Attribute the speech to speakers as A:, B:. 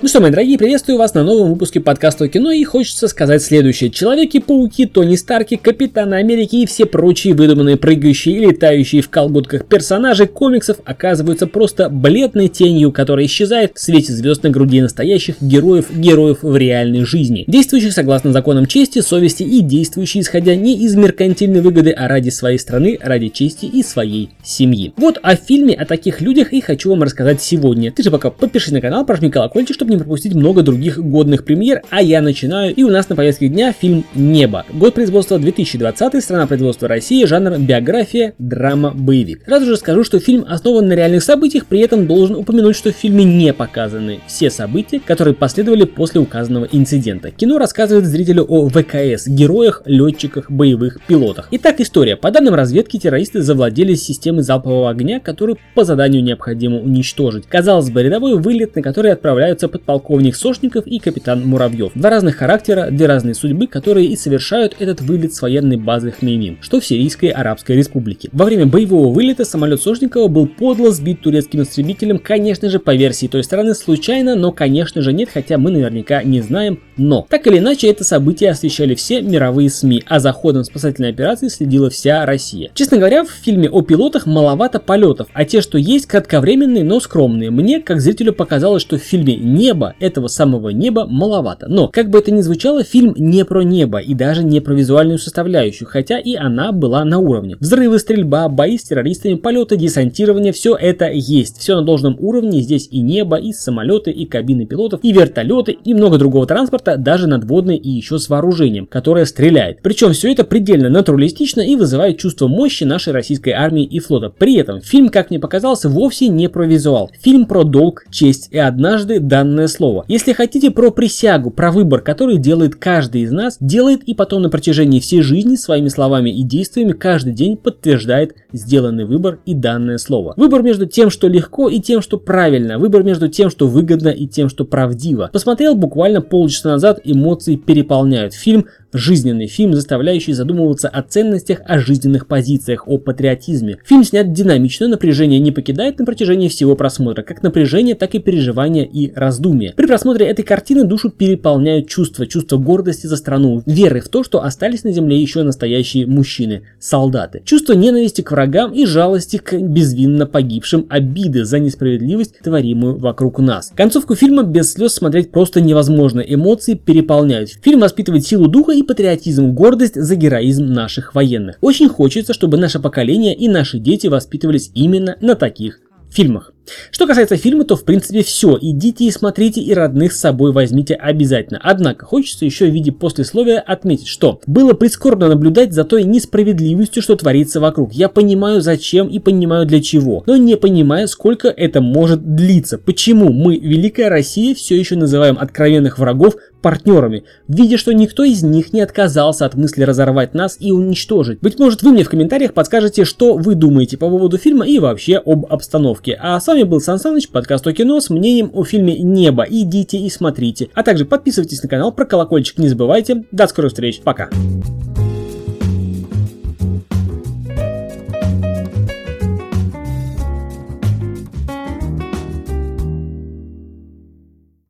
A: Ну что, мои дорогие, приветствую вас на новом выпуске подкаста о кино и хочется сказать следующее. Человеки-пауки, Тони Старки, Капитаны Америки и все прочие выдуманные прыгающие и летающие в колготках персонажи комиксов оказываются просто бледной тенью, которая исчезает в свете звезд на груди настоящих героев-героев в реальной жизни, действующих согласно законам чести, совести и действующие исходя не из меркантильной выгоды, а ради своей страны, ради чести и своей семьи. Вот о фильме о таких людях и хочу вам рассказать сегодня. Ты же пока подпишись на канал, прожми колокольчик, чтобы не пропустить много других годных премьер, а я начинаю. И у нас на повестке дня фильм «Небо». Год производства 2020, страна производства России, жанр биография, драма, боевик. Сразу же скажу, что фильм основан на реальных событиях, при этом должен упомянуть, что в фильме не показаны все события, которые последовали после указанного инцидента. Кино рассказывает зрителю о ВКС, героях, летчиках, боевых пилотах. Итак, история. По данным разведки, террористы завладели системой залпового огня, которую по заданию необходимо уничтожить. Казалось бы, рядовой вылет, на который отправляются подполковник Сошников и капитан Муравьев. Два разных характера, две разные судьбы, которые и совершают этот вылет с военной базы Хмеймим, что в Сирийской Арабской Республике. Во время боевого вылета самолет Сошникова был подло сбит турецким истребителем, конечно же, по версии той стороны случайно, но конечно же нет, хотя мы наверняка не знаем, но. Так или иначе, это событие освещали все мировые СМИ, а за ходом спасательной операции следила вся Россия. Честно говоря, в фильме о пилотах маловато полетов, а те, что есть, кратковременные, но скромные. Мне, как зрителю, показалось, что в фильме «Небо» этого самого неба маловато. Но, как бы это ни звучало, фильм не про небо и даже не про визуальную составляющую, хотя и она была на уровне. Взрывы, стрельба, бои с террористами, полеты, десантирование, все это есть. Все на должном уровне, здесь и небо, и самолеты, и кабины пилотов, и вертолеты, и много другого транспорта, даже надводные и еще с вооружением, которое стреляет. Причем все это предельно натуралистично и вызывает чувство мощи нашей российской армии и флота. При этом фильм, как мне показался, вовсе не про визуал. Фильм про долг, честь и однажды данное слово. Если хотите про присягу, про выбор, который делает каждый из нас, делает и потом на протяжении всей жизни своими словами и действиями каждый день подтверждает сделанный выбор и данное слово. Выбор между тем, что легко и тем, что правильно. Выбор между тем, что выгодно и тем, что правдиво. Посмотрел буквально полчаса назад, эмоции переполняют. Фильм Жизненный фильм, заставляющий задумываться о ценностях, о жизненных позициях, о патриотизме. Фильм снят динамично, напряжение не покидает на протяжении всего просмотра, как напряжение, так и переживания и раздумья. При просмотре этой картины душу переполняют чувства, чувство гордости за страну, веры в то, что остались на земле еще настоящие мужчины, солдаты. Чувство ненависти к врагам и жалости к безвинно погибшим, обиды за несправедливость, творимую вокруг нас. Концовку фильма без слез смотреть просто невозможно, эмоции переполняют. Фильм воспитывает силу духа и патриотизм, гордость за героизм наших военных. Очень хочется, чтобы наше поколение и наши дети воспитывались именно на таких фильмах. Что касается фильма, то в принципе все. Идите и смотрите, и родных с собой возьмите обязательно. Однако хочется еще в виде послесловия отметить, что было прискорбно наблюдать за той несправедливостью, что творится вокруг. Я понимаю зачем и понимаю для чего, но не понимаю, сколько это может длиться. Почему мы, Великая Россия, все еще называем откровенных врагов партнерами, видя, что никто из них не отказался от мысли разорвать нас и уничтожить. Быть может, вы мне в комментариях подскажете, что вы думаете по поводу фильма и вообще об обстановке. А с вами был Сан Саныч, подкаст о кино с мнением о фильме «Небо». Идите и смотрите. А также подписывайтесь на канал, про колокольчик не забывайте. До скорых встреч, пока.